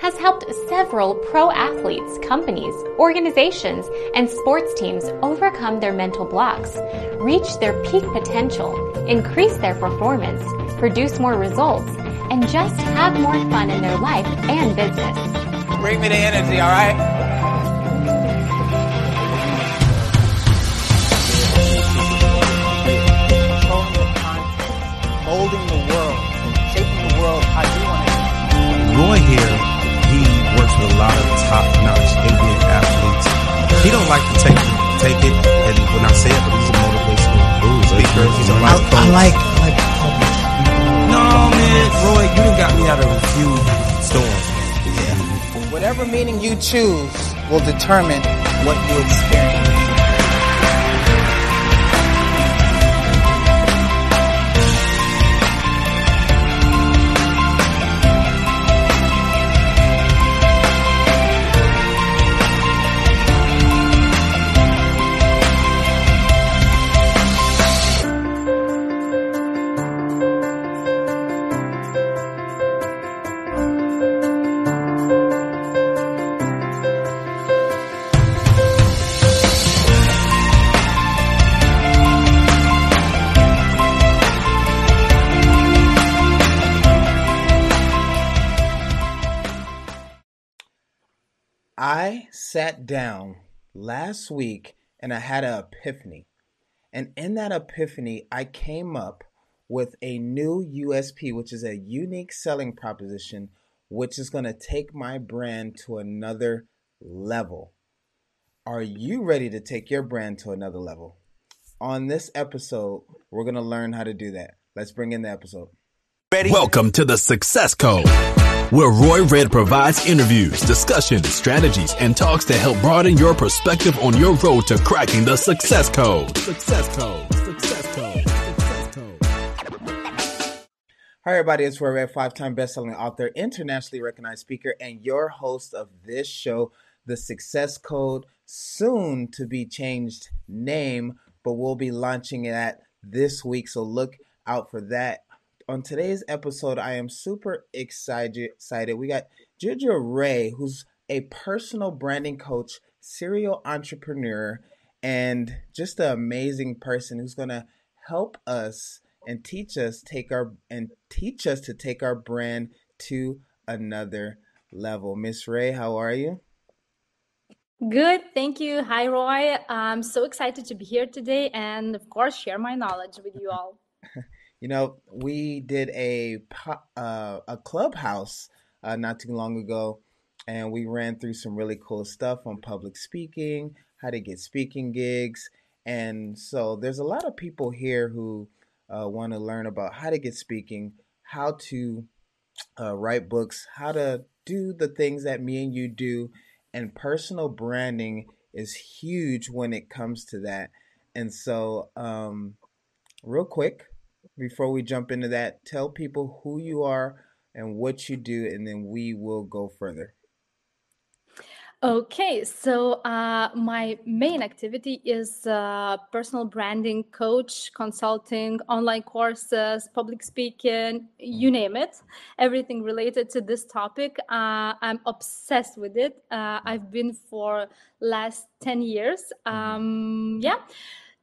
has helped several pro athletes, companies, organizations, and sports teams overcome their mental blocks, reach their peak potential, increase their performance, produce more results, and just have more fun in their life and business. Bring me the energy, all right? Controlling the context, molding the world, Roy here, he works with a lot of top-notch Indian athletes. He don't like to take take it, and when I say it, but he's a motivational speaker. He's a I, life I like I like. No, man, Roy, you done got me out of a few storms. Yeah. Whatever meaning you choose will determine what you experience. Sat down last week and I had an epiphany. And in that epiphany, I came up with a new USP, which is a unique selling proposition, which is going to take my brand to another level. Are you ready to take your brand to another level? On this episode, we're going to learn how to do that. Let's bring in the episode. Welcome to the Success Code, where Roy Red provides interviews, discussions, strategies, and talks to help broaden your perspective on your road to cracking the Success Code. Success Code. Success Code. Success Code. Hi, everybody. It's Roy Red, five-time best-selling author, internationally recognized speaker, and your host of this show, The Success Code, soon to be changed name, but we'll be launching that this week. So look out for that. On today's episode, I am super excited. Excited. We got Juju Ray, who's a personal branding coach, serial entrepreneur, and just an amazing person who's going to help us and teach us take our and teach us to take our brand to another level. Miss Ray, how are you? Good, thank you. Hi, Roy. I'm so excited to be here today and, of course, share my knowledge with you all. You know, we did a uh, a clubhouse uh, not too long ago, and we ran through some really cool stuff on public speaking, how to get speaking gigs, and so there's a lot of people here who uh, want to learn about how to get speaking, how to uh, write books, how to do the things that me and you do, and personal branding is huge when it comes to that. And so, um, real quick, before we jump into that, tell people who you are and what you do, and then we will go further. Okay, so uh, my main activity is uh, personal branding coach, consulting, online courses, public speaking, you name it, everything related to this topic. Uh, I'm obsessed with it. Uh, I've been for last 10 years. Um, yeah.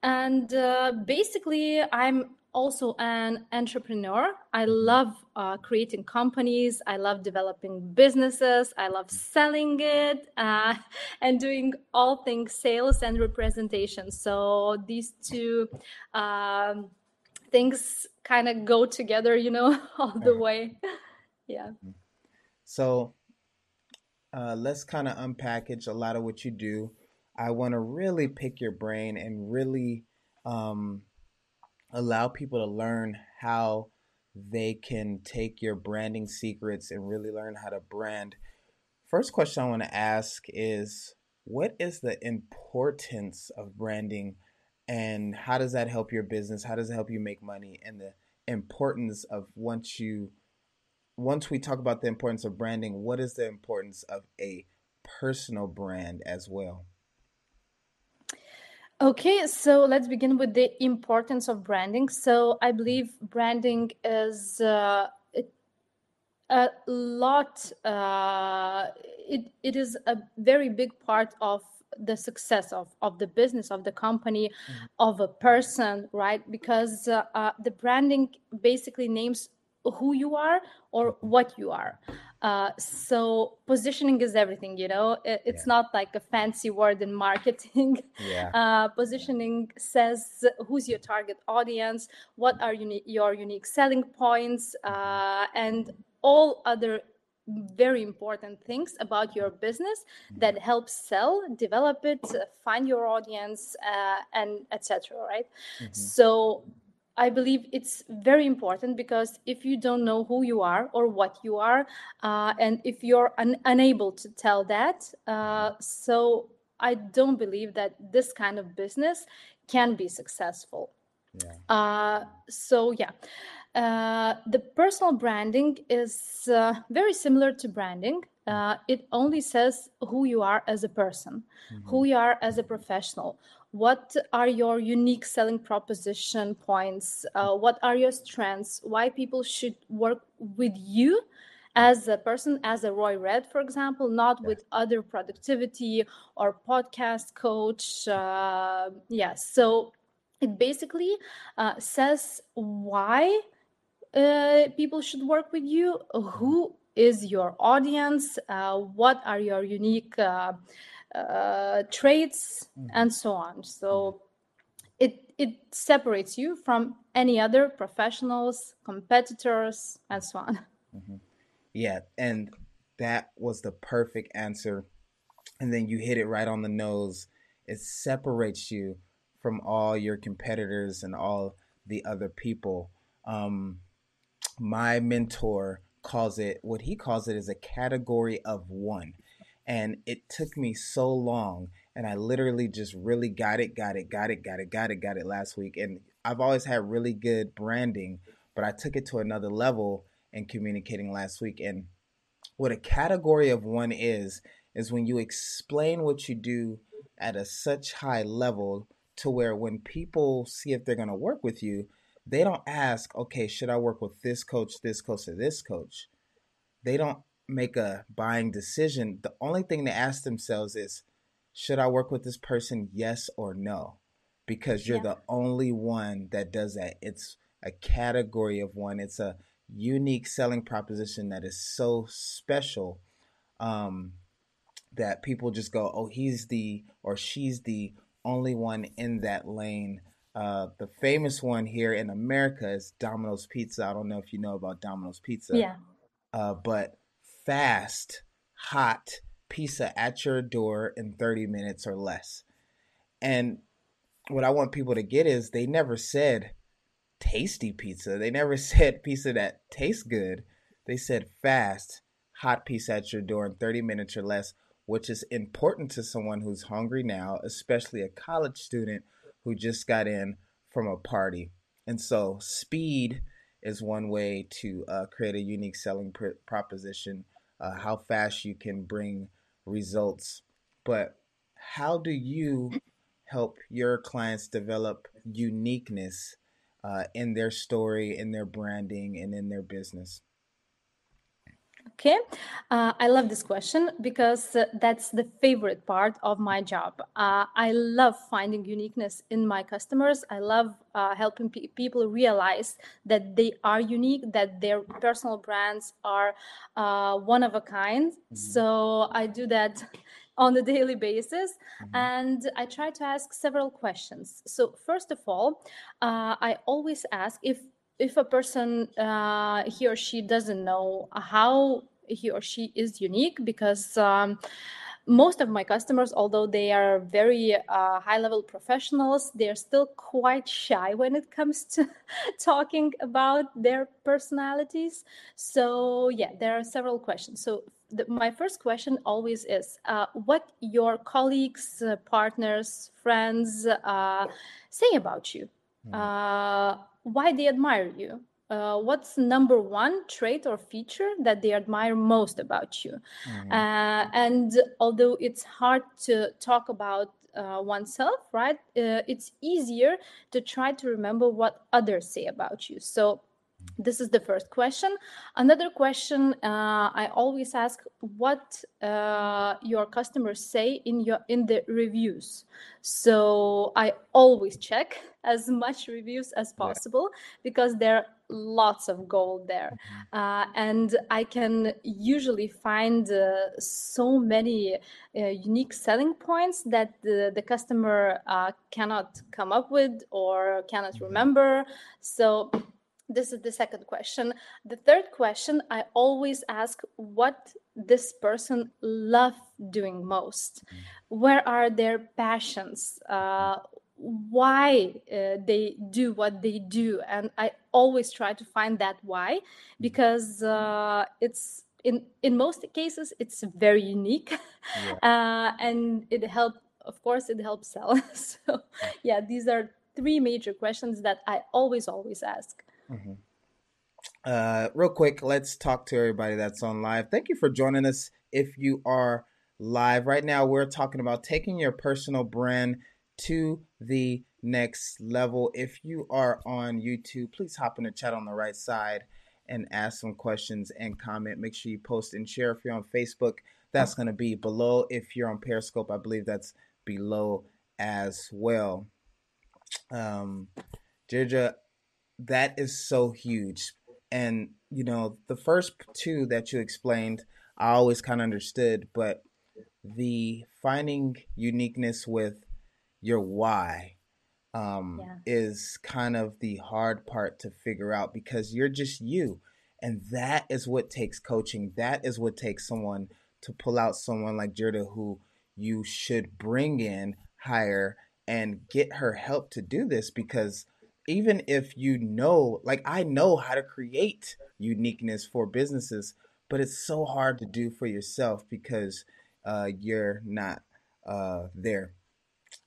And uh, basically, I'm also an entrepreneur. I love uh, creating companies. I love developing businesses. I love selling it uh, and doing all things sales and representation. So these two um, things kind of go together, you know, all the way. yeah. So, uh, let's kind of unpackage a lot of what you do. I want to really pick your brain and really um, allow people to learn how they can take your branding secrets and really learn how to brand. First question I want to ask is what is the importance of branding and how does that help your business? How does it help you make money? And the importance of once you once we talk about the importance of branding, what is the importance of a personal brand as well? Okay, so let's begin with the importance of branding. So I believe branding is uh, a lot uh, it, it is a very big part of the success of, of the business of the company mm-hmm. of a person right because uh, uh, the branding basically names who you are or what you are uh, so positioning is everything you know it, it's yeah. not like a fancy word in marketing yeah. uh, positioning says who's your target audience what are uni- your unique selling points uh, and all other very important things about your business that help sell develop it find your audience uh, and etc right mm-hmm. so i believe it's very important because if you don't know who you are or what you are uh, and if you're un- unable to tell that uh, so i don't believe that this kind of business can be successful yeah. Uh, so yeah uh, the personal branding is uh, very similar to branding. Uh, it only says who you are as a person, mm-hmm. who you are as a professional. What are your unique selling proposition points? Uh, what are your strengths? Why people should work with you as a person, as a Roy Red, for example, not with other productivity or podcast coach. Uh, yes, yeah. so it basically uh, says why uh, people should work with you who is your audience uh, what are your unique uh, traits mm-hmm. and so on so it it separates you from any other professionals competitors and so on mm-hmm. yeah and that was the perfect answer and then you hit it right on the nose it separates you from all your competitors and all the other people um, my mentor calls it what he calls it is a category of one. And it took me so long and I literally just really got it, got it, got it, got it, got it, got it last week. And I've always had really good branding, but I took it to another level in communicating last week. And what a category of one is, is when you explain what you do at a such high level to where when people see if they're going to work with you, they don't ask, okay, should I work with this coach, this coach, or this coach? They don't make a buying decision. The only thing they ask themselves is, should I work with this person, yes or no? Because you're yeah. the only one that does that. It's a category of one, it's a unique selling proposition that is so special um, that people just go, oh, he's the or she's the only one in that lane uh, the famous one here in America is Domino's Pizza. I don't know if you know about Domino's Pizza. Yeah. Uh, but fast, hot pizza at your door in 30 minutes or less. And what I want people to get is they never said tasty pizza. They never said pizza that tastes good. They said fast, hot pizza at your door in 30 minutes or less, which is important to someone who's hungry now, especially a college student who just got in from a party. And so, speed is one way to uh, create a unique selling pr- proposition, uh, how fast you can bring results. But how do you help your clients develop uniqueness uh, in their story, in their branding, and in their business? Okay, uh, I love this question because uh, that's the favorite part of my job. Uh, I love finding uniqueness in my customers. I love uh, helping pe- people realize that they are unique, that their personal brands are uh, one of a kind. Mm-hmm. So I do that on a daily basis mm-hmm. and i try to ask several questions so first of all uh, i always ask if if a person uh, he or she doesn't know how he or she is unique because um, most of my customers although they are very uh, high level professionals they're still quite shy when it comes to talking about their personalities. So yeah there are several questions. So the, my first question always is uh, what your colleagues uh, partners friends uh, say about you? Mm why they admire you. Uh, what's number one trait or feature that they admire most about you? Mm. uh, and although it's hard to talk about uh, oneself right uh, it's easier to try to remember what others say about you. So this is the first question. Another question uh, i always ask what uh, your customers say in your in the reviews? So i always check as much reviews as possible because there are lots of gold there. Mm-hmm. uh, and i can usually find uh, so many uh, unique selling points that the, the customer uh, cannot come up with or cannot mm-hmm. remember. So this is the second question. The third question, I always ask what this person love doing most. Mm. Where are their passions? Uh, why uh, they do what they do and i always try to find that why mm. because uh, it's in in most cases it's very unique yeah. uh, and it help of course it helps sell so yeah these are three major questions that i always always ask Mm-hmm. Uh, real quick, let's talk to everybody that's on live. Thank you for joining us. If you are live right now, we're talking about taking your personal brand to the next level. If you are on YouTube, please hop in the chat on the right side and ask some questions and comment. Make sure you post and share. If you're on Facebook, that's going to be below. If you're on Periscope, I believe that's below as well. Um, Giedre, that is so huge. And, you know, the first two that you explained, I always kind of understood, but the finding uniqueness with your why um, yeah. is kind of the hard part to figure out because you're just you. And that is what takes coaching. That is what takes someone to pull out someone like Giedre who you should bring in, hire, and get her help to do this because even if you know, like I know how to create uniqueness for businesses, but it's so hard to do for yourself because uh, you're not uh, there.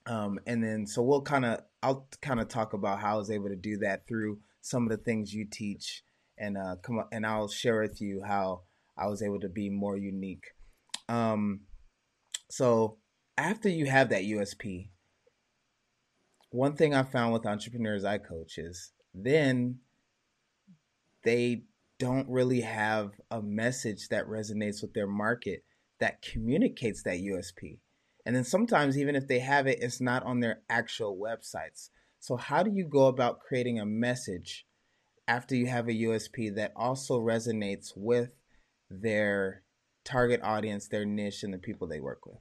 Um, and then, so we'll kind of, I'll kind of talk about how I was able to do that through some of the things you teach, and uh, come and I'll share with you how I was able to be more unique. Um, so after you have that USP, one thing I found with entrepreneurs I coach is then they don't really have a message that resonates with their market that communicates that USP. And then sometimes, even if they have it, it's not on their actual websites. So, how do you go about creating a message after you have a USP that also resonates with their target audience, their niche, and the people they work with?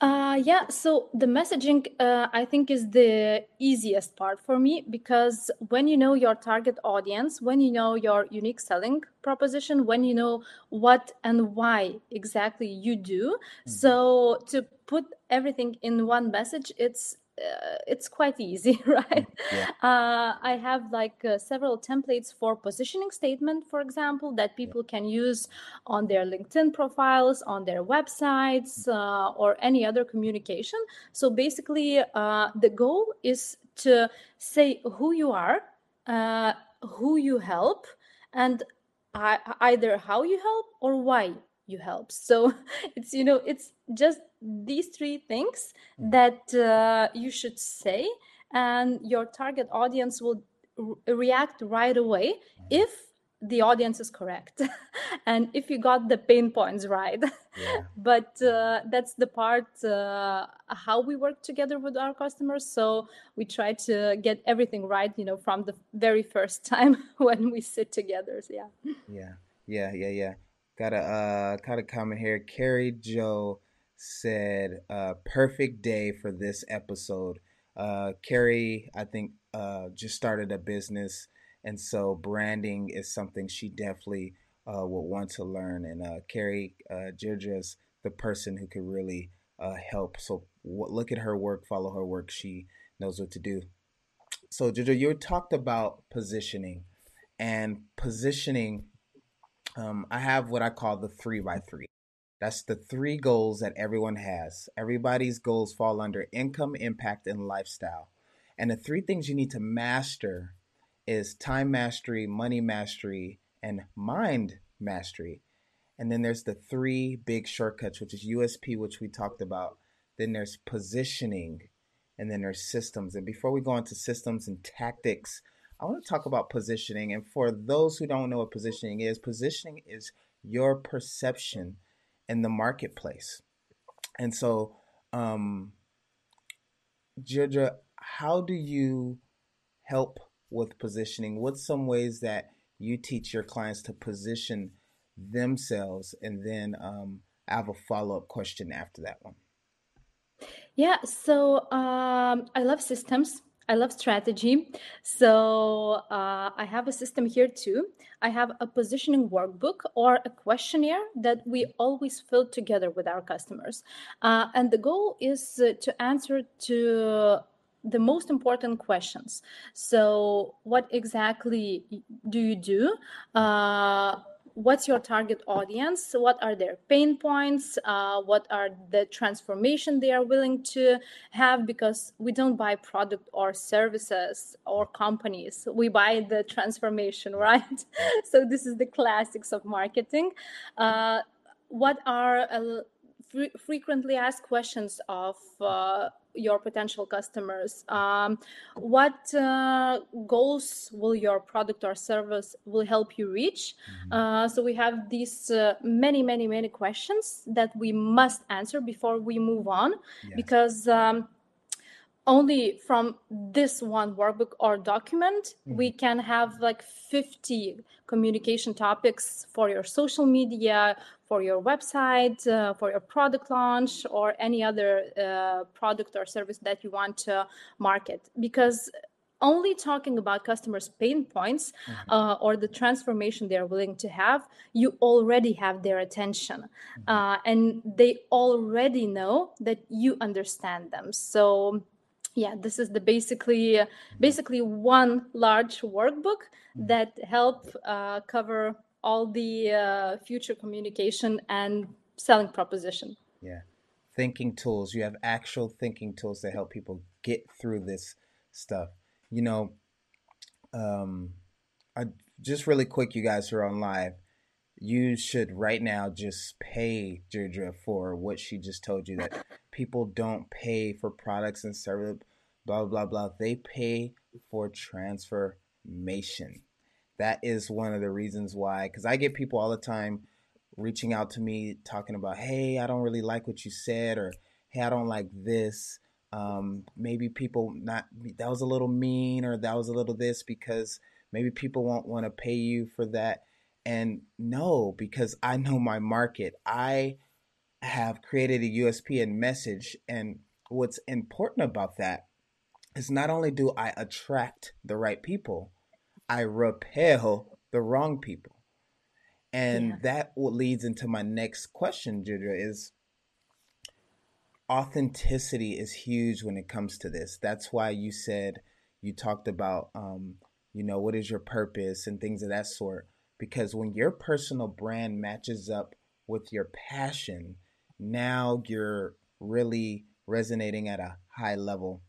Uh, yeah, so the messaging, uh, I think, is the easiest part for me because when you know your target audience, when you know your unique selling proposition, when you know what and why exactly you do, mm-hmm. so to put everything in one message, it's uh, it's quite easy, right? Yeah. Uh, I have like uh, several templates for positioning statement, for example, that people can use on their LinkedIn profiles, on their websites, uh, or any other communication. So basically, uh, the goal is to say who you are, uh, who you help, and either how you help or why you help. So it's you know it's just these three things mm. that uh, you should say and your target audience will re- react right away mm. if the audience is correct and if you got the pain points right. Yeah. but uh, that's the part uh, how we work together with our customers. So we try to get everything right you know from the very first time when we sit together. So yeah. Yeah. Yeah yeah yeah Got a uh, got a comment here. Carrie Joe said, uh, "Perfect day for this episode." Uh, Carrie, I think, uh, just started a business, and so branding is something she definitely uh, will want to learn. And uh, Carrie, uh, Giedre's the person who could really uh, help. So w- look at her work, follow her work. She knows what to do. So Giedre, you talked about positioning, and positioning um, I have what I call the three by three. That's the three goals that everyone has. Everybody's goals fall under income, impact, and lifestyle. And the three things you need to master is time mastery, money mastery, and mind mastery. And then there's the three big shortcuts, which is USP, which we talked about. Then there's positioning, and then there's systems. And before we go into systems and tactics, I want to talk about positioning. And for those who don't know what positioning is, positioning is your perception in the marketplace. And so, um, Giedre, how do you help with positioning? What's some ways that you teach your clients to position themselves? And then um, I have a follow up question after that one. Yeah, so um, I love systems. I love strategy. So uh, I have a system here too. I have a positioning workbook or a questionnaire that we always fill together with our customers. Uh, and the goal is uh, to answer to the most important questions. So, what exactly do you do? Uh, what's your target audience? What are their pain points? Uh, what are the transformation they are willing to have? Because we don't buy product or services or companies. We buy the transformation right? So this is the classics of marketing. Uh, what are uh, frequently asked questions of uh, your potential customers um, what uh, goals will your product or service will help you reach mm-hmm. uh, so we have these uh, many many many questions that we must answer before we move on yes. because um, only from this one workbook or document mm-hmm. we can have like 50 communication topics for your social media for your website, uh, for your product launch, or any other uh, product or service that you want to market. Because only talking about customers' pain points mm-hmm. uh, or the transformation they're willing to have, you already have their attention. Mm-hmm. Uh, and they already know that you understand them. So, yeah this is the basically mm-hmm. basically one large workbook mm-hmm. that help uh, cover all the uh, future communication and selling proposition. Yeah. Thinking tools. You have actual thinking tools to help people get through this stuff. You know, um, I, just really quick, you guys who are on live, you should right now just pay Giedre for what she just told you that people don't pay for products and services, blah, blah, blah. They pay for transformation that is one of the reasons why because i get people all the time reaching out to me talking about hey i don't really like what you said or hey i don't like this. Um, maybe people not that was a little mean or that was a little this because maybe people won't want to pay you for that. And no because i know my market. I have created a usp and message and what's important about that is not only do i attract the right people I repel the wrong people. And yeah. that leads into my next question, Giedre, is authenticity is huge when it comes to this. That's why you said you talked about, um, you know, what is your purpose and things of that sort. Because when your personal brand matches up with your passion, now you're really resonating at a high level.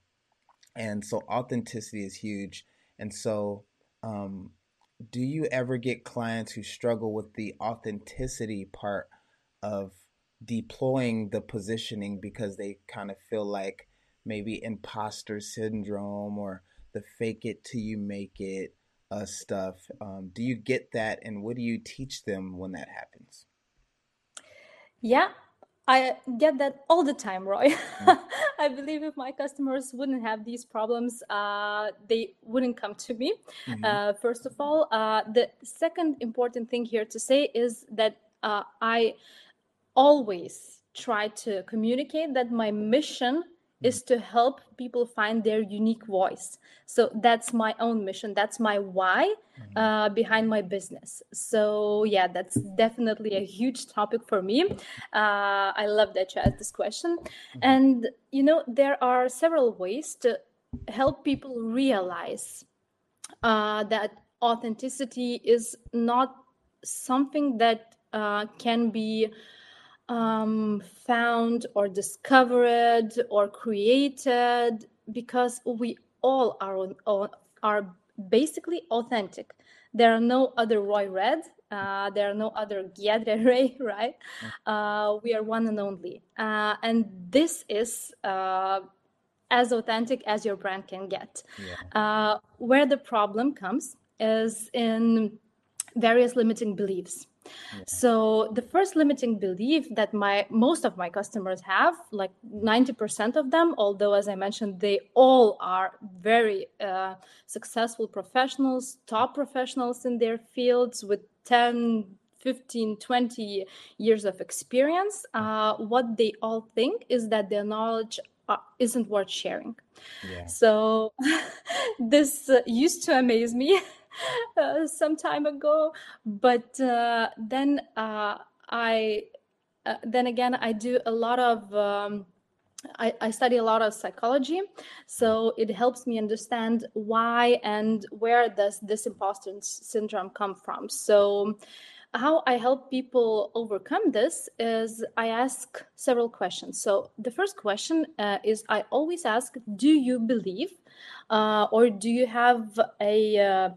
And so authenticity is huge. And so um, do you ever get clients who struggle with the authenticity part of deploying the positioning because they kind of feel like maybe imposter syndrome or the fake it till you make it uh, stuff? Um, do you get that, and what do you teach them when that happens? Yeah, I get that all the time, Roy. Mm. I believe if my customers wouldn't have these problems, uh, they wouldn't come to me. Mm-hmm. Uh, first of all, uh, the second important thing here to say is that uh, I always try to communicate that my mission is to help people find their unique voice. So that's my own mission. That's my why mm-hmm. uh, behind my business. So yeah, that's definitely a huge topic for me. Uh, I love that you asked this question. Mm-hmm. And you know, there are several ways to help people realize uh, that authenticity is not something that uh, can be um, found or discovered or created because we all are on are basically authentic. There are no other Roy Red. Uh, there are no other Giedre Ray, right? Uh, we are one and only. Uh, and this is uh, as authentic as your brand can get. Yeah. Uh, where the problem comes is in various limiting beliefs. So the first limiting belief that my most of my customers have, like 90% of them, although as I mentioned, they all are very uh, successful professionals, top professionals in their fields with 10, 15, 20 years of experience, uh, what they all think is that their knowledge uh, isn't worth sharing. Yeah. So this uh, used to amaze me uh, some time ago, but uh, then uh, I uh, then again I do a lot of. Um, I, I study a lot of psychology, so it helps me understand why and where does this imposter syndrome come from. So, how I help people overcome this is I ask several questions. So, the first question uh, is I always ask, Do you believe uh, or do you have a uh,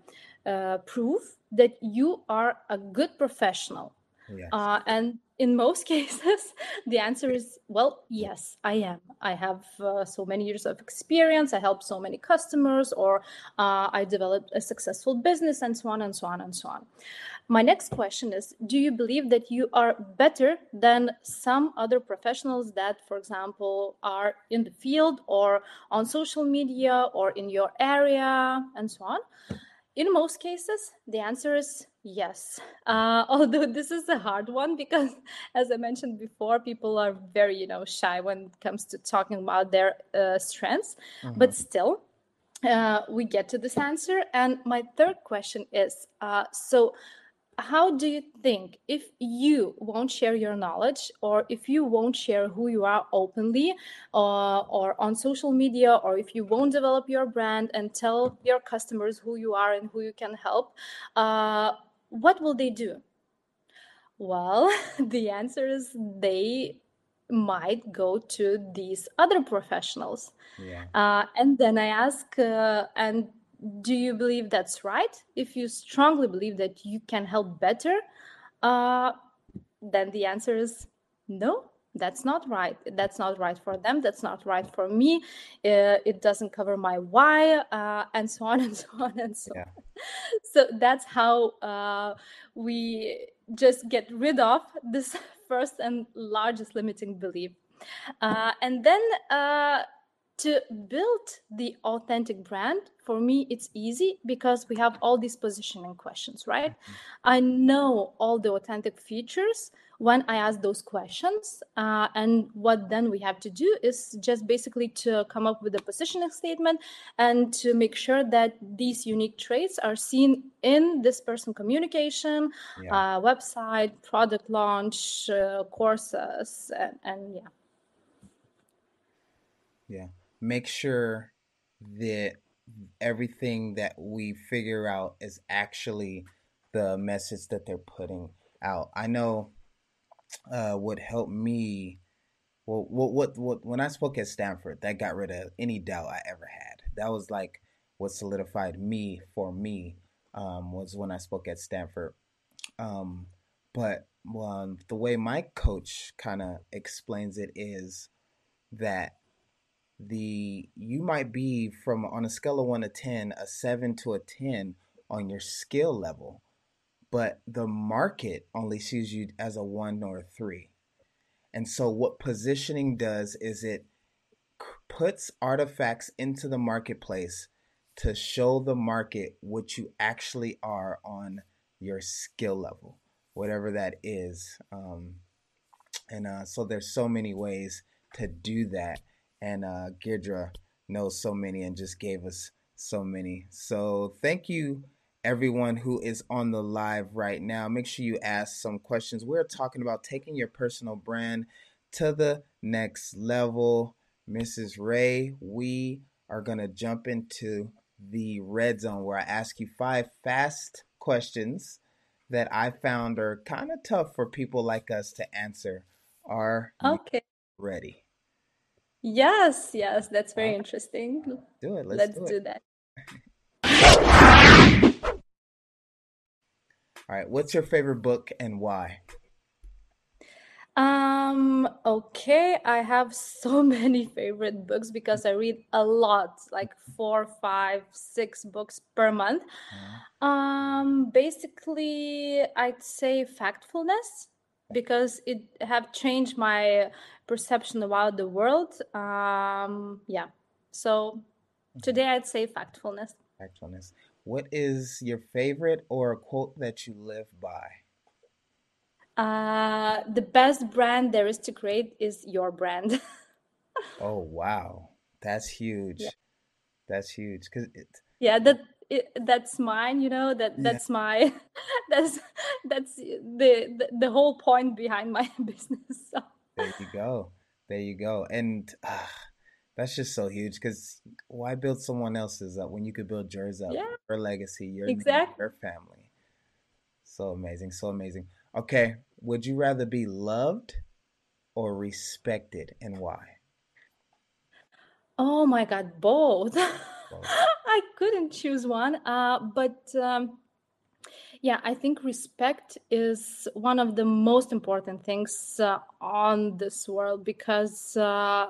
uh, proof that you are a good professional? Yes. Uh, and in most cases, the answer is well, yes, I am. I have uh, so many years of experience. I help so many customers, or uh, I developed a successful business, and so on and so on and so on. My next question is Do you believe that you are better than some other professionals that, for example, are in the field or on social media or in your area and so on? In most cases, the answer is yes. Uh, although this is a hard one because, as I mentioned before, people are very, you know, shy when it comes to talking about their uh, strengths. But still, uh, we get to this answer. And my third question is: uh, so, how do you think if you won't share your knowledge or if you won't share who you are openly uh, or on social media or if you won't develop your brand and tell your customers who you are and who you can help uh, what will they do well the answer is they might go to these other professionals Yeah. uh, and then I ask, uh, and do you believe that's right? If you strongly believe that you can help better, uh, then the answer is no, that's not right. That's not right for them. That's not right for me. Uh, it doesn't cover my why, uh, and so on and so on and so Yeah. on. So that's how uh, we just get rid of this first and largest limiting belief. Uh, and then uh, to build the authentic brand, for me, it's easy because we have all these positioning questions, right? I know all the authentic features when I ask those questions. Uh, and what then we have to do is just basically to come up with a positioning statement and to make sure that these unique traits are seen in this person communication, Yeah. uh, website, product launch, uh, courses, and, and yeah. Yeah. Make sure that everything that we figure out is actually the message that they're putting out. I know uh, what helped me. Well, what, what, what, when I spoke at Stanford, that got rid of any doubt I ever had. That was like what solidified me for me um, was when I spoke at Stanford. Um, but um, the way my coach kind of explains it is that the you might be from on a scale of 1 to 10 a 7 to a 10 on your skill level but the market only sees you as a 1 or a 3 and so what positioning does is it puts artifacts into the marketplace to show the market what you actually are on your skill level whatever that is um, and uh, so there's so many ways to do that and uh, Giedre knows so many and just gave us so many. So thank you, everyone who is on the live right now. Make sure you ask some questions. We're talking about taking your personal brand to the next level. Mrs. Ray, we are going to jump into the red zone where I ask you five fast questions that I found are kind of tough for people like us to answer. Are you Okay. ready? Yes, yes, that's very interesting. Do it. Let's, Let's do it. do that. All right. What's your favorite book and why? Um, Um, okay, I have so many favorite books because I read a lot, like four, five, six books per month. Um, basically, I'd say factfulness because it have changed my perception about the world. Um, yeah. So today I'd say factfulness. Factfulness. What is your favorite or a quote that you live by? Uh, the best brand there is to create is your brand. Oh, wow. That's huge. Yeah. That's huge. Because it, Yeah, that it, that's mine, you know, that Yeah. that's my that's that's the, the the whole point behind my business. So, there you go. There you go. And ah, that's just so huge because why build someone else's up when you could build yours up? Yeah. Your legacy, your Exactly. your family. So amazing. So amazing. Okay. Would you rather be loved or respected and why? oh my God, both. I couldn't choose one. Uh, but um, yeah, I think respect is one of the most important things uh, on this world because uh,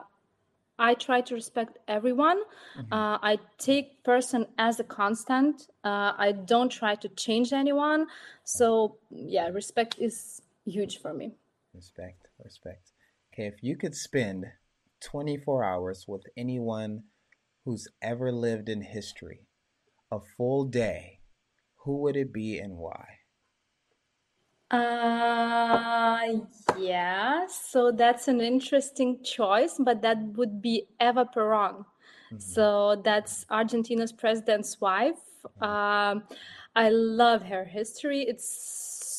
I try to respect everyone. Mhm. Uh, I take person as a constant. Uh, I don't try to change anyone. So yeah, respect is huge for me. Respect. Respect. Okay. If you could spend 24 hours with anyone who's ever lived in history, a full day, who would it be and why? Uh, yeah, so that's an interesting choice, but that would be Eva Peron. Mhm. So that's Argentina's president's wife. Um, I love her history. It's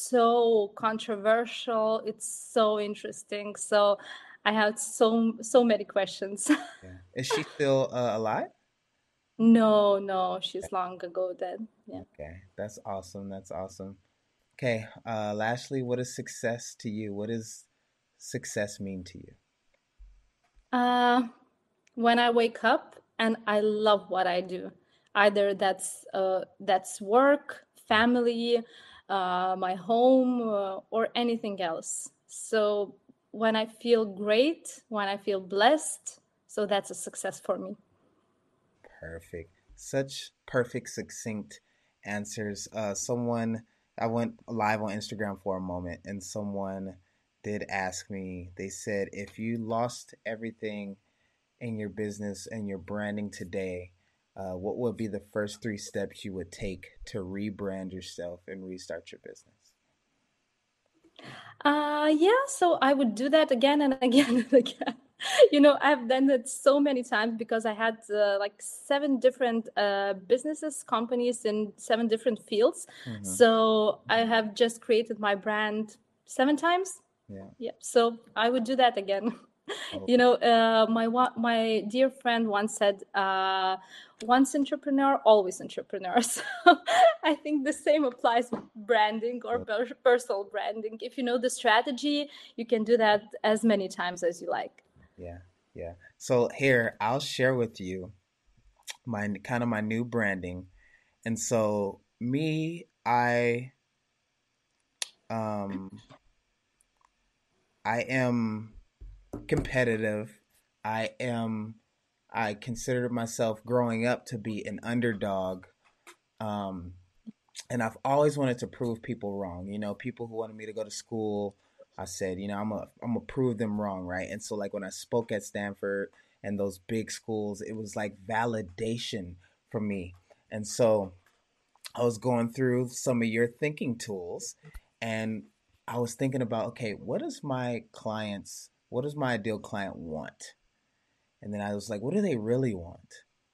so controversial. It's so interesting. So I have so so many questions. Yeah. Is she still uh, alive? No, no, she's long ago dead. Yeah. Okay, that's awesome. That's awesome. Okay, uh, lastly, what is success to you? What does success mean to you? Uh, when I wake up and I love what I do, either that's uh, that's work, family, uh, my home, uh, or anything else. So when I feel great, when I feel blessed, so that's a success for me. Perfect. Such perfect, succinct answers. Uh, someone, I went live on Instagram for a moment, and someone did ask me, they said, if you lost everything in your business and your branding today, uh, what would be the first three steps you would take to rebrand yourself and restart your business? Uh, yeah, so I would do that again and again and again. You know, I've done it so many times because I had uh, like seven different uh, businesses, companies in seven different fields. Mhm. So I have just created my brand seven times. Yeah. Yeah, so I would do that again. Oh. You know, uh, my my dear friend once said, uh, "Once entrepreneur, always entrepreneur." So I think the same applies with branding or per- personal branding. If you know the strategy, you can do that as many times as you like. Yeah, yeah. So here, I'll share with you my kind of my new branding. And so me, I um I am competitive. I am I considered myself growing up to be an underdog. Um and I've always wanted to prove people wrong. You know, people who wanted me to go to school, I said, you know, I'm a I'm gonna prove them wrong, right? And so like when I spoke at Stanford and those big schools, it was like validation for me. And so I was going through some of your thinking tools and I was thinking about, okay, what does my clients, what does my ideal client want? And then I was like, what do they really want?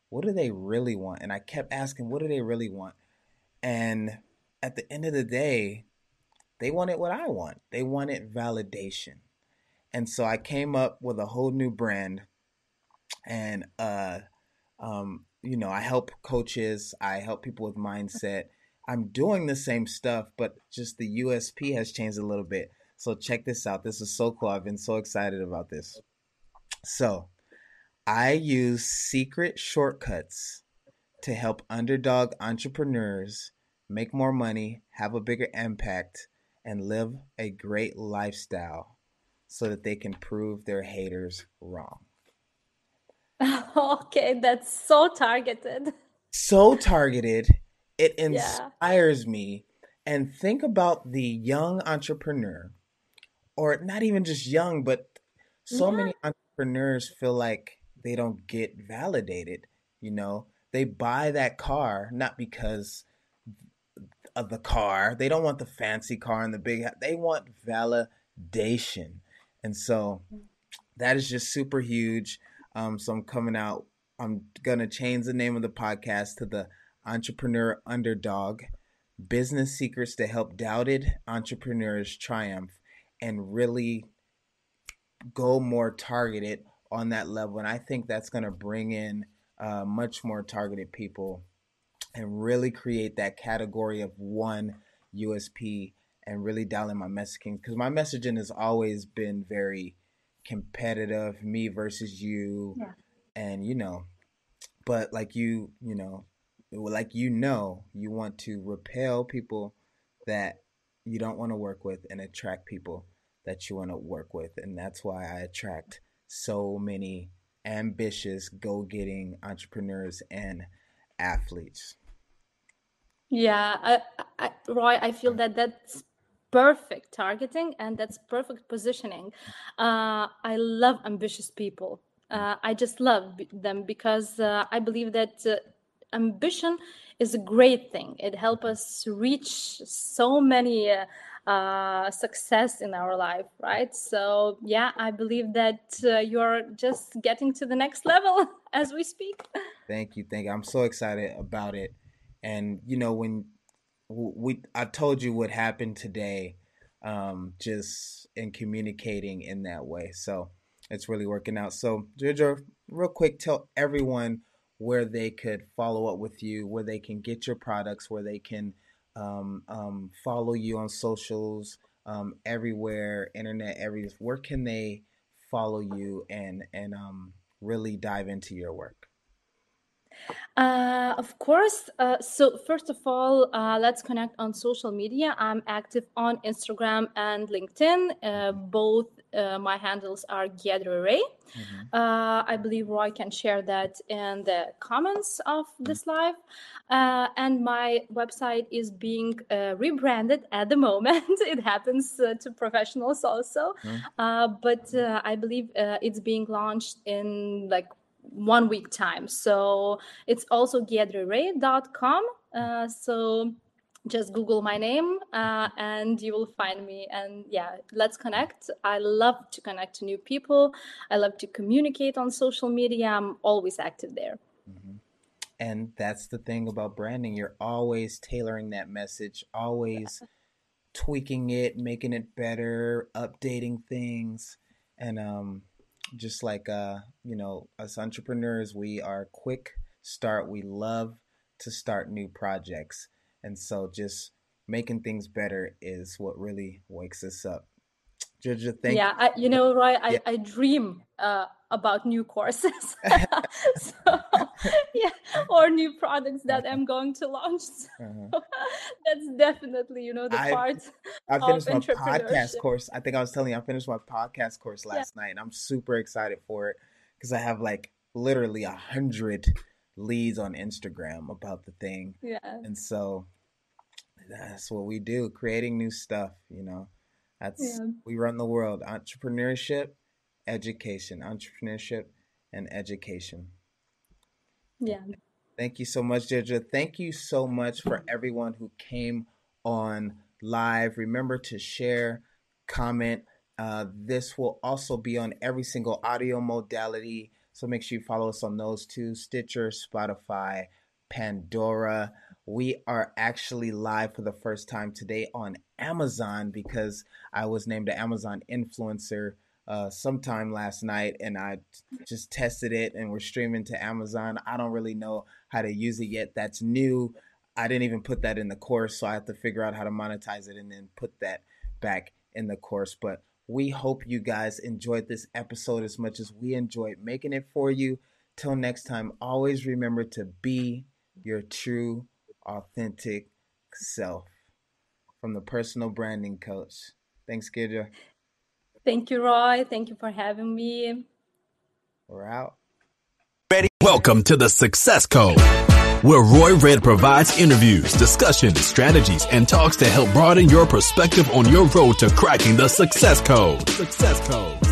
What do they really want? And I kept asking, what do they really want? And at the end of the day, they wanted what I want. They wanted validation. And so I came up with a whole new brand. And, uh, um, you know, I help coaches, I help people with mindset. I'm doing the same stuff, but just the USP has changed a little bit. So check this out. This is so cool. I've been so excited about this. So I use secret shortcuts to help underdog entrepreneurs make more money, have a bigger impact, and live a great lifestyle. so that they can prove their haters wrong. okay, that's so targeted. So targeted, it inspires yeah. me. And think about the young entrepreneur, or not even just young, but so yeah. many entrepreneurs feel like they don't get validated. You know, they buy that car not because of the car. They don't want the fancy car and the big. They want validation, and so that is just super huge. Um, so I'm coming out. I'm gonna change the name of the podcast to the Entrepreneur Underdog Business Secrets to Help Doubted Entrepreneurs Triumph and really go more targeted on that level. And I think that's going to bring in uh, much more targeted people and really create that category of one USP and really dial in my messaging because my messaging has always been very competitive, me versus you, yeah. and you know, but like you, you know, like you know, you want to repel people that you don't want to work with and attract people that you want to work with, and that's why I attract so many ambitious, go-getting entrepreneurs and athletes. Yeah, I, I, Roy, I feel that that's perfect targeting and that's perfect positioning. Uh, I love ambitious people. Uh, I just love them because uh, I believe that uh, ambition is a great thing. It helps us reach so many uh, success in our life, right? So yeah, I believe that uh, you're just getting to the next level as we speak. Thank you, thank you. I'm so excited about it. And you know, when we I told you what happened today, um, just in communicating in that way. So it's really working out. So Giedre, real quick, tell everyone where they could follow up with you, where they can get your products, where they can um, um, follow you on socials, um, everywhere, internet, every where can they follow you and and um, really dive into your work? Uh, of course. Uh, so first of all, uh, let's connect on social media. I'm active on Instagram and LinkedIn. Uh, both uh, my handles are Giedre Ray. Mm-hmm. Uh, I believe Roy can share that in the comments of mm-hmm. this live. and my website is being rebranded at the moment. it happens to professionals also, mm-hmm. but I believe it's being launched in like one week time. So it's also giedreray.com. Uh, so just Google my name uh, and you will find me. And yeah, let's connect. I love to connect to new people. I love to communicate on social media. I'm always active there. Mm-hmm. And that's the thing about branding. You're always tailoring that message, always yeah. tweaking it, making it better, updating things. And um, just like uh, you know, us entrepreneurs, we are quick start. We love to start new projects, and so just making things better is what really wakes us up. Georgia, thank yeah, I, you know, Roy, I, yeah. I dream uh, about new courses, so, yeah, or new products that I'm going to launch. So uh-huh. that's definitely, you know, the I, part. I finished my podcast course. I think I was telling you, I finished my podcast course last yeah. night, and I'm super excited for it because I have like literally a hundred leads on Instagram about the thing. Yeah, and so that's what we do, creating new stuff. You know. That's yeah. we run the world. Entrepreneurship, education, entrepreneurship, and education. Yeah. Thank you so much, Giedre. Thank you so much for everyone who came on live. Remember to share, comment. Uh, this will also be on every single audio modality. So make sure you follow us on those two Stitcher, Spotify, Pandora. We are actually live for the first time today on Amazon because I was named an Amazon influencer uh, sometime last night and I just tested it and we're streaming to Amazon. I don't really know how to use it yet. That's new. I didn't even put that in the course, so I have to figure out how to monetize it and then put that back in the course. But we hope you guys enjoyed this episode as much as we enjoyed making it for you. Till next time, always remember to be your true authentic self from the personal branding coach. Thanks, Giedre. Thank you, Roy. Thank you for having me. We're out. Ready? Welcome to the Success Code, where Roy Red provides interviews, discussions, strategies, and talks to help broaden your perspective on your road to cracking the Success Code. Success Code.